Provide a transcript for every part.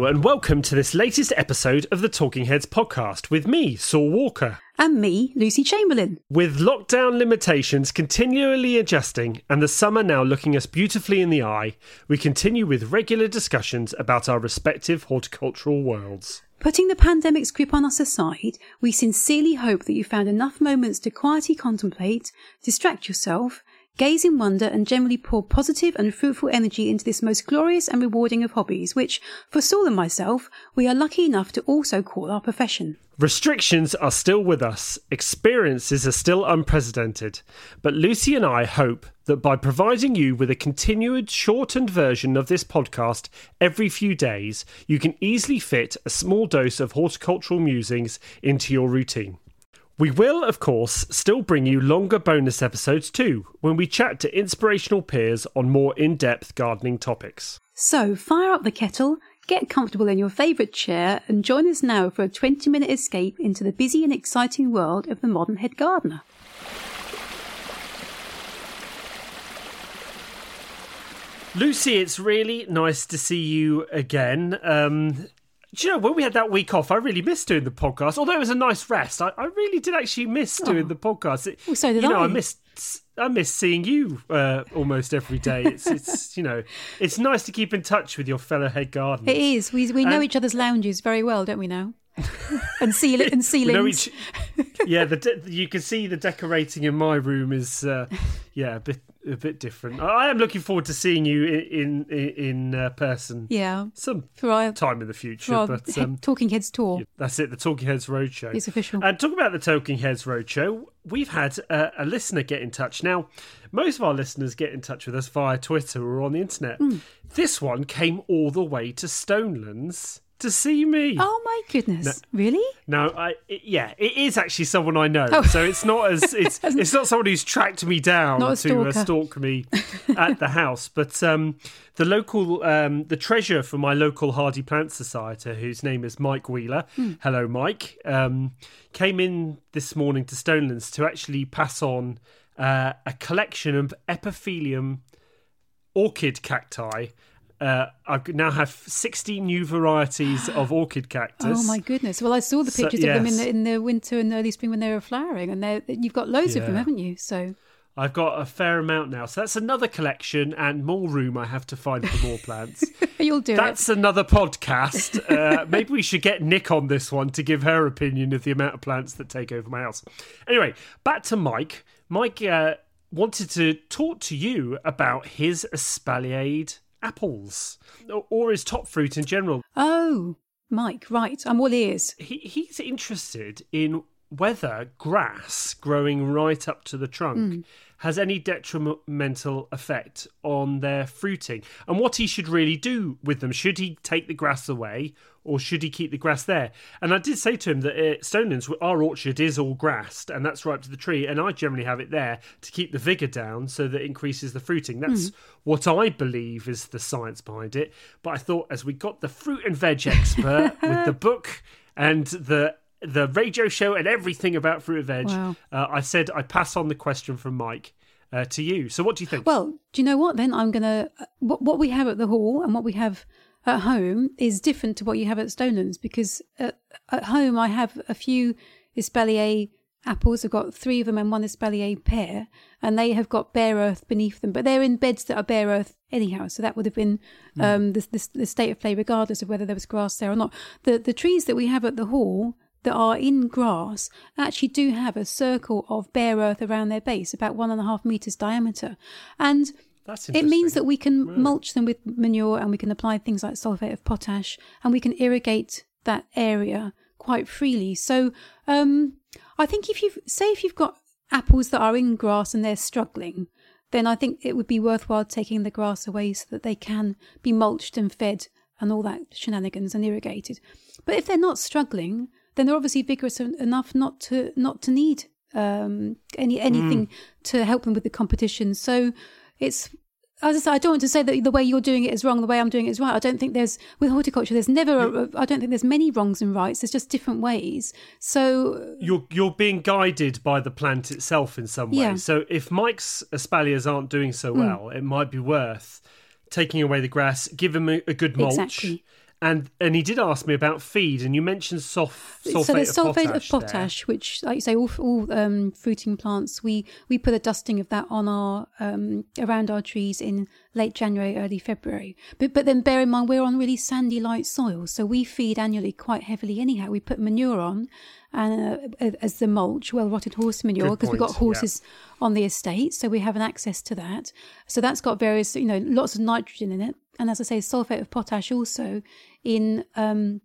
Hello, and welcome to this latest episode of the Talking Heads podcast with me, Saul Walker. And me, Lucy Chamberlain. With lockdown limitations continually adjusting and the summer now looking us beautifully in the eye, we continue with regular discussions about our respective horticultural worlds. Putting the pandemic's grip on us aside, we sincerely hope that you found enough moments to quietly contemplate, distract yourself, gaze in wonder, and generally pour positive and fruitful energy into this most glorious and rewarding of hobbies, which, for Saul and myself, we are lucky enough to also call our profession. Restrictions are still with us, experiences are still unprecedented, but Lucy and I hope that by providing you with a continued shortened version of this podcast every few days, you can easily fit a small dose of horticultural musings into your routine. We will, of course, still bring you longer bonus episodes too, when we chat to inspirational peers on more in depth gardening topics. So fire up the kettle, get comfortable in your favourite chair, and join us now for a 20 minute escape into the busy and exciting world of the modern head gardener. Lucy, it's really nice to see you again. Um, do you know when we had that week off? I really missed doing the podcast. Although it was a nice rest, I, I really did actually miss doing Oh. the podcast. It, Well, so did you know, I. I missed. I miss seeing you uh, almost every day. It's, it's you know, it's nice to keep in touch with your fellow head gardeners. It is. We, we know And- each other's lounges very well, don't we now? and ceil- and ceilings. know each, yeah, the de- you can see the decorating in my room is uh, yeah a bit a bit different. I am looking forward to seeing you in in, in uh, person yeah. some our, time in the future. But um, Talking Heads tour. that's it. The Talking Heads Roadshow. It's official. And talking about the Talking Heads Roadshow, we've had a, a listener get in touch. Now, most of our listeners get in touch with us via Twitter or on the internet. Hmm. This one came all the way to Stonelands to see me. Oh my goodness. Really? No, I it- yeah, it is actually someone I know. Oh. So it's not as it's it's not someone who's tracked me down to uh, stalk me at the house, but um, the local um, the treasurer for my local hardy plant society, whose name is Mike Wheeler. Hmm. Hello, Mike. Um, came in this morning to Stonelands to actually pass on uh, a collection of Epiphyllum orchid cacti. Uh, I now have 60 new varieties of orchid cactus. Oh my goodness. Well, I saw the So- pictures of them in the, in the winter and early spring when they were flowering, and you've got loads of them, haven't you? So I've got a fair amount now. So that's another collection and more room I have to find for more plants. you'll do it. that's another podcast. Uh, maybe we should get Nick on this one to give her opinion of the amount of plants that take over my house. Anyway, back to Mike. Mike uh, wanted to talk to you about his espaliered apples or- his top fruit in general. Oh, Mike, right. I'm all ears. he, he's interested in whether grass growing right up to the trunk hmm. has any detrimental effect on their fruiting and what he should really do with them. Should he take the grass away or should he keep the grass there? And I did say to him that at Stonelands, our orchard is all grassed and that's right up to the tree. And I generally have it there to keep the vigour down so that it increases the fruiting. That's what I believe is the science behind it. But I thought as we got the fruit and veg expert with the book and the the radio show and everything about fruit and veg, Wow. uh, I said I'd pass on the question from Mike uh, to you. So what do you think? Well, do you know what then? I'm going to. What, what we have at the hall and what we have at home is different to what you have at Stonelands because at, at home I have a few Espalier apples. I've got three of them and one Espalier pear, and they have got bare earth beneath them, but they're in beds that are bare earth anyhow. So that would have been um, the, the, the state of play regardless of whether there was grass there or not. The, the trees that we have at the hall that are in grass actually do have a circle of bare earth around their base, about one and a half meters diameter. And That's it means that we can mulch them with manure and we can apply things like sulfate of potash and we can irrigate that area quite freely. So um, I think if you've, say, if you've got apples that are in grass and they're struggling, then I think it would be worthwhile taking the grass away so that they can be mulched and fed and all that shenanigans and irrigated. But if they're not struggling, then they're obviously vigorous enough not to not to need um, any anything to help them with the competition. So it's as I say, I don't want to say that the way you're doing it is wrong, the way I'm doing it is right. I don't think there's with horticulture. There's never. A, I don't think there's many wrongs and rights. There's just different ways. So you're you're being guided by the plant itself in some way. Yeah. So if Mike's espaliers aren't doing so hmm. well, it might be worth taking away the grass, give them a, a good mulch, Exactly. And and he did ask me about feed, and you mentioned soft sulfate, so there's of sulfate potash. of potash, which, like you say, all, all um, fruiting plants, we we put a dusting of that on our um, around our trees in late January, early February. But but then bear in mind we're on really sandy, light soil, so we feed annually quite heavily. Anyhow, we put manure on, and uh, as the mulch, well rotted horse manure, because we've got horses on the estate, so we have an access to that. So that's got various, you know, lots of nitrogen in it, and as I say, sulfate of potash also in. Um,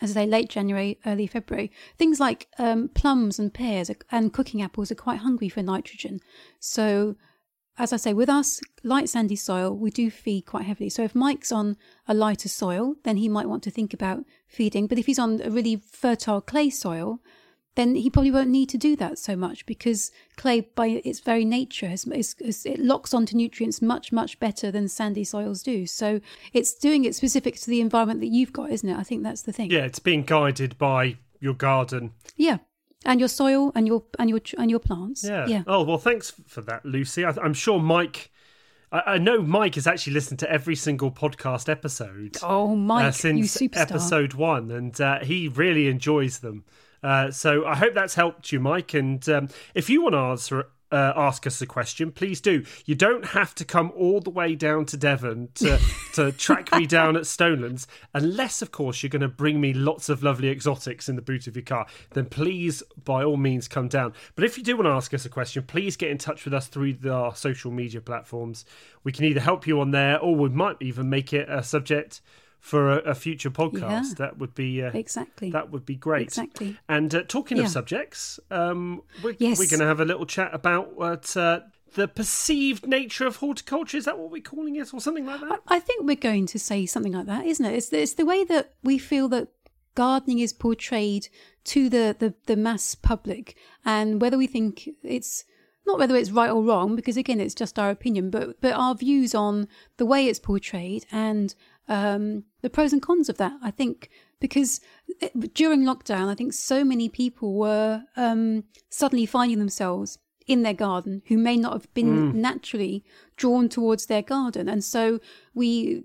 as I say, late January, early February. Things like um, plums and pears and cooking apples are quite hungry for nitrogen. So, as I say, with us, light sandy soil, we do feed quite heavily. So, if Mike's on a lighter soil, then he might want to think about feeding. But if he's on a really fertile clay soil, then he probably won't need to do that so much because clay, by its very nature, has, is, is, it locks onto nutrients much, much better than sandy soils do. So it's doing it specific to the environment that you've got, isn't it? I think that's the thing. Yeah, it's being guided by your garden. Yeah. And your soil and your and your and your plants. Yeah. Yeah. Oh well, thanks for that, Lucy. I, I'm sure Mike. I, I know Mike has actually listened to every single podcast episode. Oh, Mike, uh, since you superstar. episode one, and uh, he really enjoys them. Uh, so I hope that's helped you, Mike. And um, if you want to answer, uh, ask us a question, please do. You don't have to come all the way down to Devon to to track me down at Stonelands, unless, of course, you're going to bring me lots of lovely exotics in the boot of your car. Then please, by all means, come down. But if you do want to ask us a question, please get in touch with us through the, our social media platforms. We can either help you on there, or we might even make it a subject for a, a future podcast. Yeah. That would be uh, Exactly. that would be great. Exactly. And uh, talking Yeah. of subjects, um, we're, Yes. we're going to have a little chat about what, uh, the perceived nature of horticulture. Is that what we're calling it, or something like that? I think we're going to say something like that, isn't it? It's the, it's the way that we feel that gardening is portrayed to the, the, the mass public, and whether we think it's not whether it's right or wrong, because again, it's just our opinion, but but our views on the way it's portrayed and um, the pros and cons of that. I think because it- during lockdown, I think so many people were um, suddenly finding themselves in their garden who may not have been naturally drawn towards their garden, and so we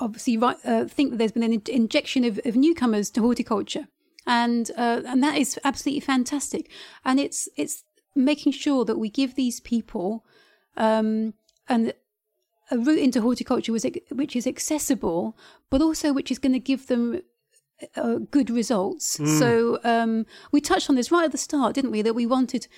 obviously right, uh, think that there's been an in- injection of, of newcomers to horticulture, and uh, and that is absolutely fantastic. And it's it's making sure that we give these people um, and a route into horticulture was, which is accessible, but also which is going to give them uh, good results. So um, we touched on this right at the start, didn't we? That we wanted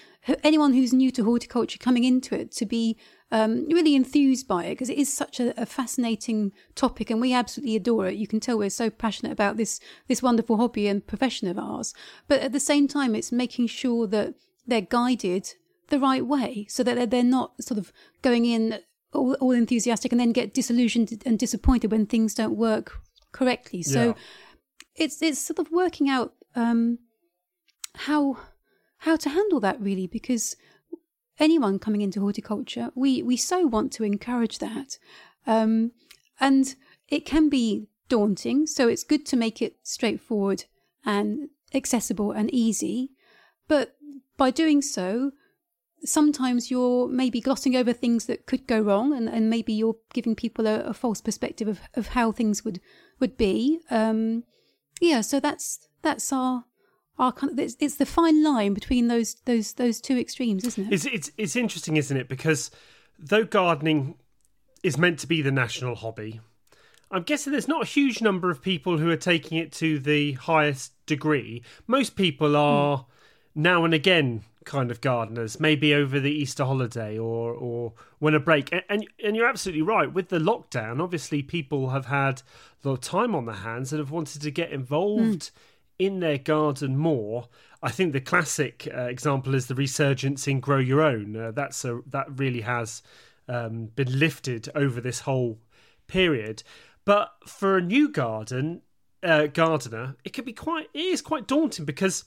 anyone who's new to horticulture coming into it to be um, really enthused by it because it is such a, a fascinating topic, and we absolutely adore it. You can tell we're so passionate about this this wonderful hobby and profession of ours. But at the same time, it's making sure that they're guided the right way, so that they're not sort of going in all, all enthusiastic and then get disillusioned and disappointed when things don't work correctly. So Yeah. it's it's sort of working out um, how how to handle that really because anyone coming into horticulture we we so want to encourage that um, and it can be daunting so it's good to make it straightforward and accessible and easy but by doing so sometimes you're maybe glossing over things that could go wrong and, and maybe you're giving people a, a false perspective of, of how things would would be um yeah so that's that's our our kind of it's, it's the fine line between those those those two extremes isn't it It's, it's it's interesting, isn't it? Because though gardening is meant to be the national hobby, I'm guessing there's not a huge number of people who are taking it to the highest degree. Most people are now and again kind of gardeners, maybe over the Easter holiday or or when a break. And and, and you're absolutely right. With the lockdown, obviously people have had a lot of time on their hands and have wanted to get involved in their garden more. I think the classic uh, example is the resurgence in Grow Your Own. Uh, that's a that really has um, been lifted over this whole period. But for a new garden uh, gardener, it can be quite it is quite daunting because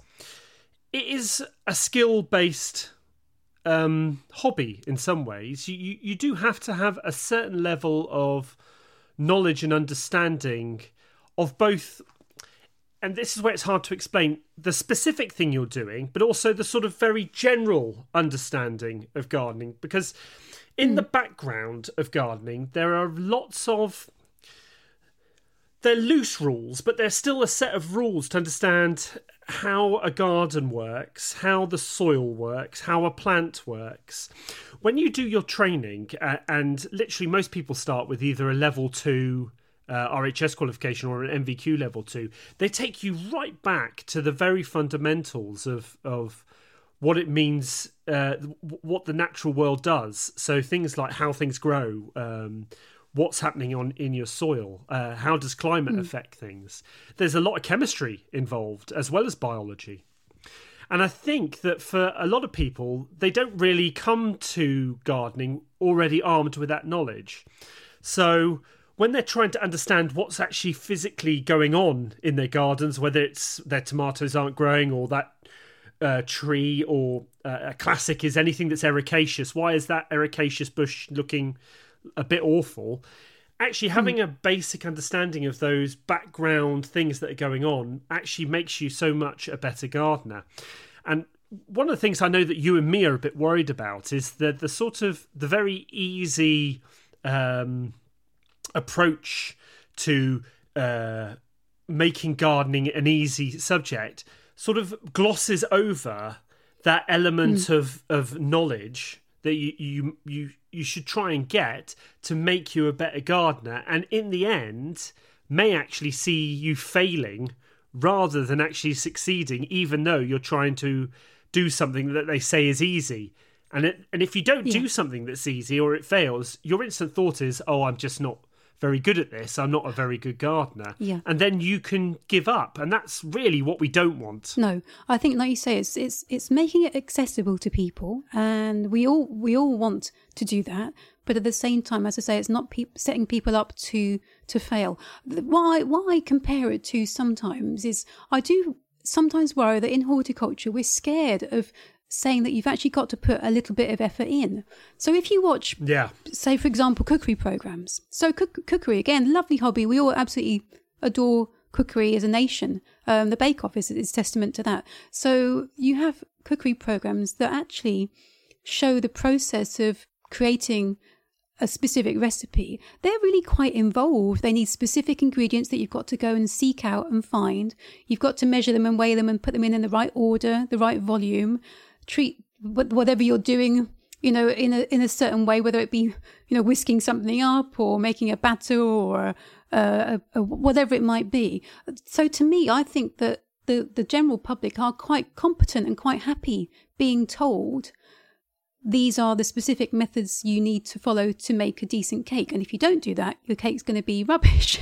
it is a skill based um, hobby in some ways. You, you you do have to have a certain level of knowledge and understanding of both and this is where it's hard to explain the specific thing you're doing, but also the sort of very general understanding of gardening. Because in the background of gardening, there are lots of they're loose rules, but they're still a set of rules to understand how a garden works, how the soil works, how a plant works. When you do your training, uh, and literally most people start with either a level two uh, RHS qualification or an NVQ level two, they take you right back to the very fundamentals of of what it means, uh, what the natural world does. So things like how things grow, um, what's happening on in your soil, uh, how does climate mm. affect things. There's a lot of chemistry involved as well as biology. And I think that for a lot of people, they don't really come to gardening already armed with that knowledge. So when they're trying to understand what's actually physically going on in their gardens, whether it's their tomatoes aren't growing or that uh, tree or uh, a classic is anything that's ericaceous, why is that ericaceous bush looking a bit awful? Actually, having mm. a basic understanding of those background things that are going on actually makes you so much a better gardener. And one of the things I know that you and me are a bit worried about is that the sort of the very easy um, approach to uh, making gardening an easy subject sort of glosses over that element mm. of of knowledge that you, you you you should try and get to make you a better gardener and in the end may actually see you failing rather than actually succeeding even though you're trying to do something that they say is easy and it, and if you don't yeah. do something that's easy or it fails your instant thought is oh i'm just not very good at this. I'm not a very good gardener. Yeah. And then you can give up. And that's really what we don't want. No. I think like you say, it's it's it's making it accessible to people and we all we all want to do that. But at the same time, as I say, it's not pe- setting people up to to fail. Why why I compare it to sometimes is I do sometimes worry that in horticulture we're scared of saying that you've actually got to put a little bit of effort in. So if you watch, yeah, say for example, cookery programs. So cook- cookery again, lovely hobby. We all absolutely adore cookery as a nation. Um, the Bake Off is, is testament to that. So you have cookery programs that actually show the process of creating a specific recipe, they're really quite involved. They need specific ingredients that you've got to go and seek out and find. You've got to measure them and weigh them and put them in in the right order, the right volume treat whatever you're doing you know in a in a certain way whether it be you know whisking something up or making a batter or uh, a, a, whatever it might be. So to me i think that the the general public are quite competent and quite happy being told these are the specific methods you need to follow to make a decent cake and if you don't do that your cake's going to be rubbish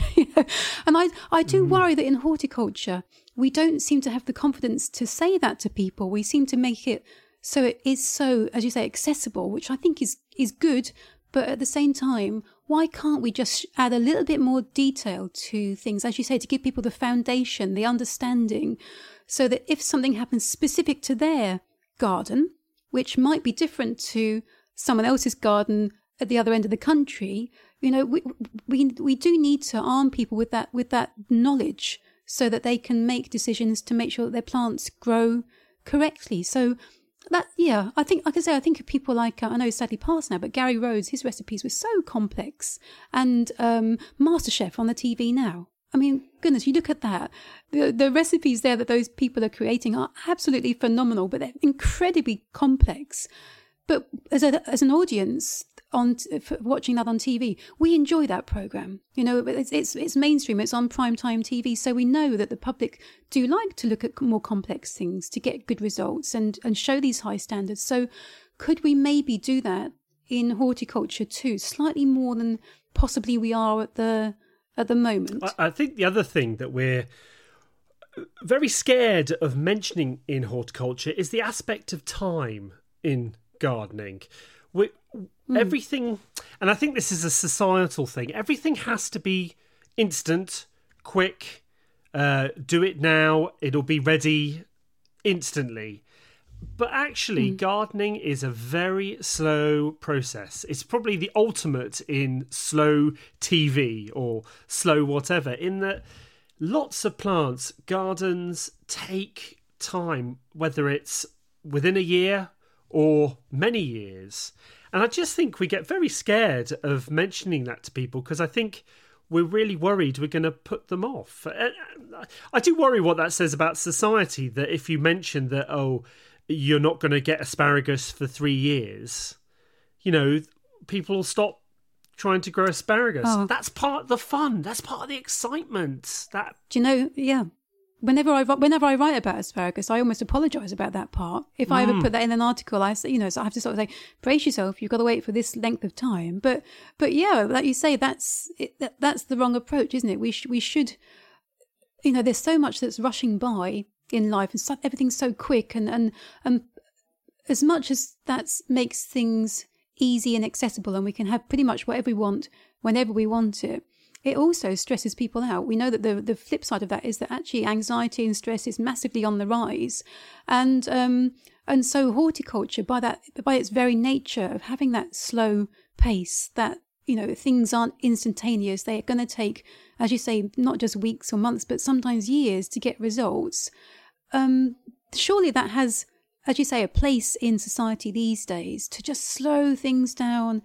and i i do mm. worry that in horticulture we don't seem to have the confidence to say that to people. We seem to make it so it is so, as you say, accessible, which I think is is good. But at the same time, why can't we just add a little bit more detail to things, as you say, to give people the foundation, the understanding, so that if something happens specific to their garden, which might be different to someone else's garden at the other end of the country, you know, we we we do need to arm people with that with that knowledge so that they can make decisions to make sure that their plants grow correctly. So that yeah, I think like I say, I think of people like uh, I know sadly passed now, but Gary Rhodes, his recipes were so complex, and um, MasterChef on the TV now. I mean, goodness, you look at that. The, the recipes there that those people are creating are absolutely phenomenal, but they're incredibly complex. But as a, as an audience, on watching that on TV. We enjoy that program. You know, it's, it's, it's mainstream. It's on prime time TV, so we know that the public do like to look at more complex things to get good results and and show these high standards. So, could we maybe do that in horticulture too, slightly more than possibly we are at the at the moment? I, I think the other thing that we're very scared of mentioning in horticulture is the aspect of time in gardening. We, Mm. Everything, and I think this is a societal thing, everything has to be instant, quick, uh, do it now, it'll be ready instantly. But actually, mm. gardening is a very slow process. It's probably the ultimate in slow TV or slow whatever, in that lots of plants, gardens take time, whether it's within a year or many years. And I just think we get very scared of mentioning that to people because I think we're really worried we're going to put them off. Uh, I do worry what that says about society. That if you mention that, oh, you're not going to get asparagus for three years, you know, people will stop trying to grow asparagus. Oh. That's part of the fun. That's part of the excitement. That do you know? Yeah. Whenever I whenever I write about asparagus, I almost apologise about that part. If I ever mm. put that in an article, I say, you know, so I have to sort of say, brace yourself. You've got to wait for this length of time. But but yeah, like you say, that's it, that, that's the wrong approach, isn't it? We sh- we should, you know, there's so much that's rushing by in life, and stuff, everything's so quick, and and and as much as that makes things easy and accessible, and we can have pretty much whatever we want whenever we want it. It also stresses people out. We know that the the flip side of that is that actually anxiety and stress is massively on the rise, and um, and so horticulture, by that by its very nature of having that slow pace, that you know things aren't instantaneous. They're going to take, as you say, not just weeks or months, but sometimes years to get results. Um, surely that has as you say, a place in society these days to just slow things down.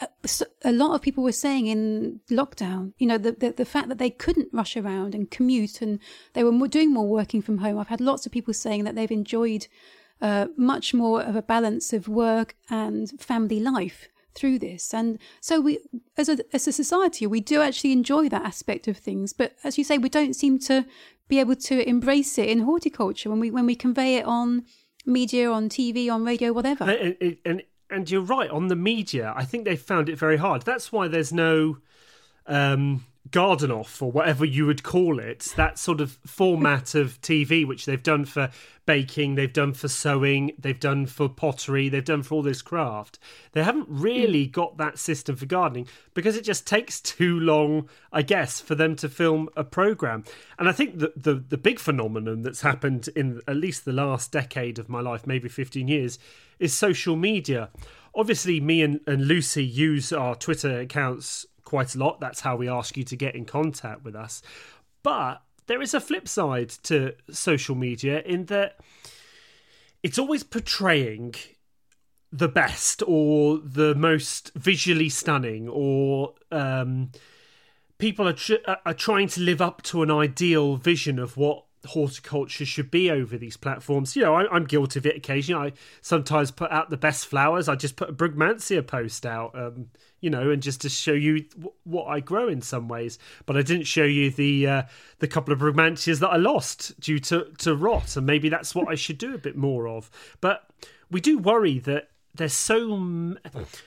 Uh, a lot of people were saying in lockdown, you know, the, the, the fact that they couldn't rush around and commute and they were more, doing more working from home. I've had lots of people saying that they've enjoyed uh, much more of a balance of work and family life through this. And so we, as a, as a society, we do actually enjoy that aspect of things. But as you say, we don't seem to be able to embrace it in horticulture when we, when we convey it on media, on TV, on radio, whatever. And, and, and you're right on the media. I think they found it very hard. That's why there's no um, garden off or whatever you would call it. That sort of format of TV, which they've done for baking, they've done for sewing, they've done for pottery, they've done for all this craft. They haven't really mm. got that system for gardening because it just takes too long, I guess, for them to film a program. And I think that the the big phenomenon that's happened in at least the last decade of my life, maybe 15 years, is social media. Obviously, me and, and Lucy use our Twitter accounts quite a lot. That's how we ask you to get in contact with us. But there is a flip side to social media in that it's always portraying the best or the most visually stunning or um, people are, tr- are trying to live up to an ideal vision of what horticulture should be over these platforms. You know, I, am guilty of it occasionally. I sometimes put out the best flowers. I just put a Brugmansia post out, um, you know, and just to show you w- what I grow in some ways. But I didn't show you the uh, the couple of Brugmansias that I lost due to to rot, and maybe that's what I should do a bit more of. But we do worry that there's so. M-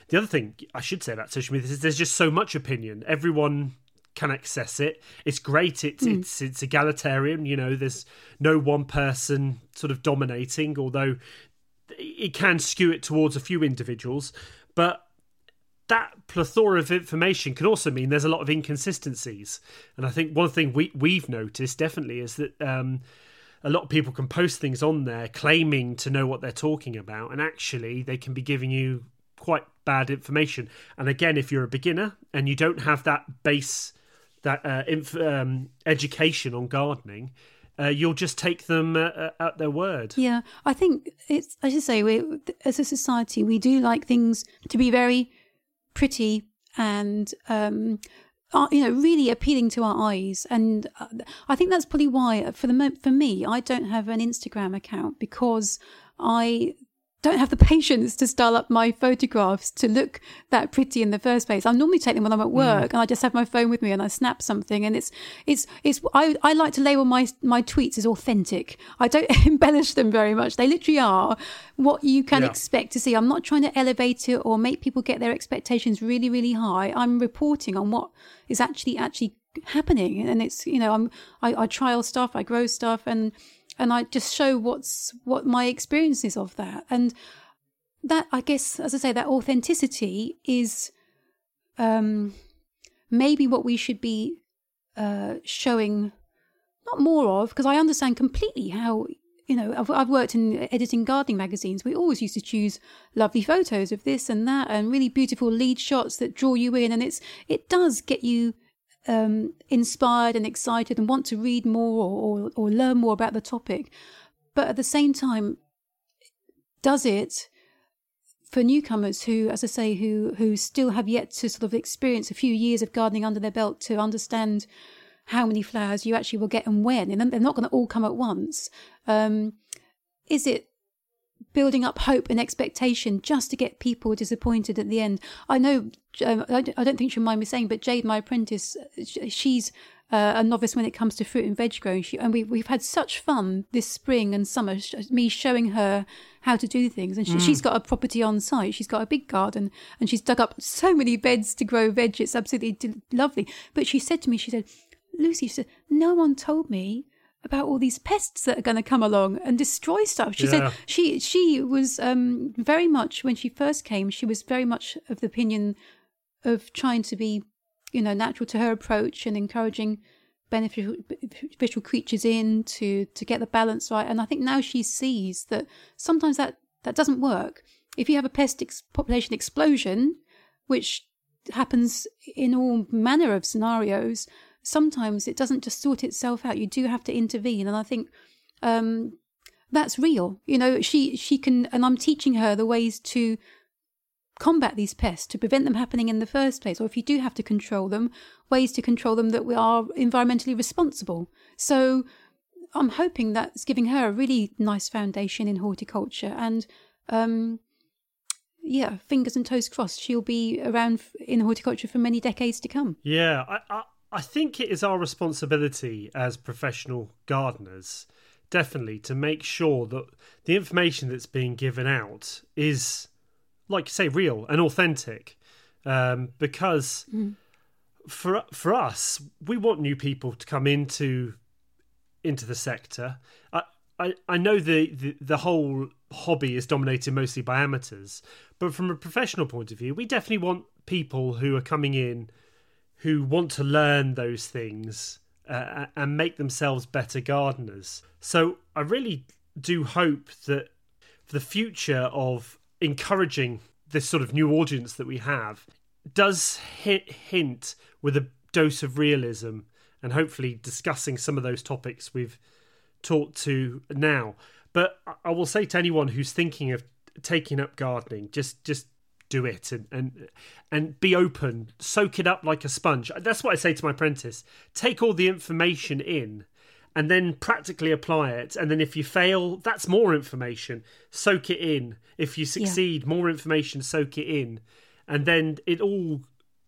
the other thing I should say about social media is there's just so much opinion. Everyone can access it. It's great. It's mm. it's it's egalitarian. You know, there's no one person sort of dominating, although it can skew it towards a few individuals. But that plethora of information can also mean there's a lot of inconsistencies. And I think one thing we we've noticed definitely is that. Um, a lot of people can post things on there claiming to know what they're talking about, and actually they can be giving you quite bad information. And again, if you're a beginner and you don't have that base that uh, inf- um, education on gardening, uh, you'll just take them uh, uh, at their word. Yeah, I think it's as you say, we as a society we do like things to be very pretty and um, uh, you know really appealing to our eyes, and uh, I think that's probably why for the moment for me I don't have an Instagram account because I don't have the patience to style up my photographs to look that pretty in the first place. I normally take them when I'm at mm. work mm. and I just have my phone with me and I snap something and it's it's it's I, I like to label my my tweets as authentic. I don't embellish them very much. They literally are what you can yeah. expect to see. I'm not trying to elevate it or make people get their expectations really, really high. I'm reporting on what is actually actually happening and it's you know I'm I, I trial stuff, I grow stuff and and I just show what's what my experience is of that. And that I guess, as I say, that authenticity is um, maybe what we should be uh, showing not more of, because I understand completely how you know I've, I've worked in editing gardening magazines. We always used to choose lovely photos of this and that, and really beautiful lead shots that draw you in, and it's it does get you um, inspired and excited and want to read more or, or, or learn more about the topic. But at the same time, does it for newcomers who, as I say, who who still have yet to sort of experience a few years of gardening under their belt to understand how many flowers you actually will get and when, and they're not going to all come at once. Um, is it building up hope and expectation just to get people disappointed at the end? I know, um, I don't think she'll mind me saying, but Jade, my apprentice, she's uh, a novice when it comes to fruit and veg growing. She, and we, we've had such fun this spring and summer, sh- me showing her how to do things. And she, has mm. got a property on site. She's got a big garden and she's dug up so many beds to grow veg. It's absolutely lovely. But she said to me, she said, Lucy, she said, no one told me about all these pests that are going to come along and destroy stuff. She yeah. said she she was um, very much when she first came. She was very much of the opinion of trying to be you know natural to her approach and encouraging beneficial, beneficial creatures in to to get the balance right. And I think now she sees that sometimes that that doesn't work. If you have a pest ex- population explosion, which happens in all manner of scenarios, sometimes it doesn't just sort itself out. You do have to intervene, and I think um, that's real. You know, she she can, and I'm teaching her the ways to combat these pests to prevent them happening in the first place, or if you do have to control them, ways to control them that we are environmentally responsible. So I'm hoping that's giving her a really nice foundation in horticulture and um, yeah, fingers and toes crossed, she'll be around in horticulture for many decades to come. Yeah, I, I, think it is our responsibility as professional gardeners, definitely, to make sure that the information that's being given out is like you say, real and authentic. Um, because mm. for for us, we want new people to come into into the sector. I I, I know the, the the whole hobby is dominated mostly by amateurs, but from a professional point of view, we definitely want people who are coming in who want to learn those things uh, and make themselves better gardeners. So I really do hope that the future of encouraging this sort of new audience that we have does hint with a dose of realism and hopefully discussing some of those topics we've talked to now. But I will say to anyone who's thinking of taking up gardening, just just do it and and and be open, soak it up like a sponge. That's what I say to my apprentice. Take all the information in and then practically apply it. And then if you fail, that's more information. Soak it in. If you succeed, yeah. more information, soak it in. And then it all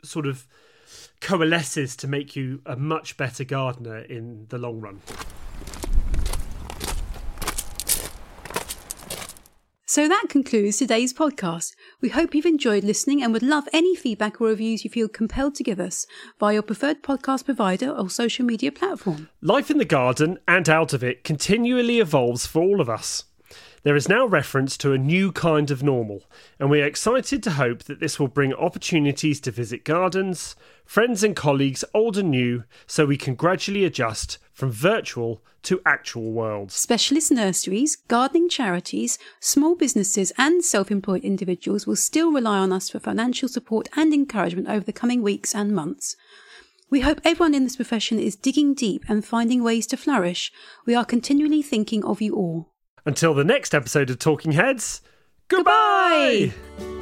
sort of coalesces to make you a much better gardener in the long run. So that concludes today's podcast. We hope you've enjoyed listening and would love any feedback or reviews you feel compelled to give us via your preferred podcast provider or social media platform. Life in the garden and out of it continually evolves for all of us. There is now reference to a new kind of normal, and we are excited to hope that this will bring opportunities to visit gardens, friends and colleagues old and new, so we can gradually adjust from virtual to actual worlds. Specialist nurseries, gardening charities, small businesses, and self employed individuals will still rely on us for financial support and encouragement over the coming weeks and months. We hope everyone in this profession is digging deep and finding ways to flourish. We are continually thinking of you all. Until the next episode of Talking Heads, goodbye! goodbye!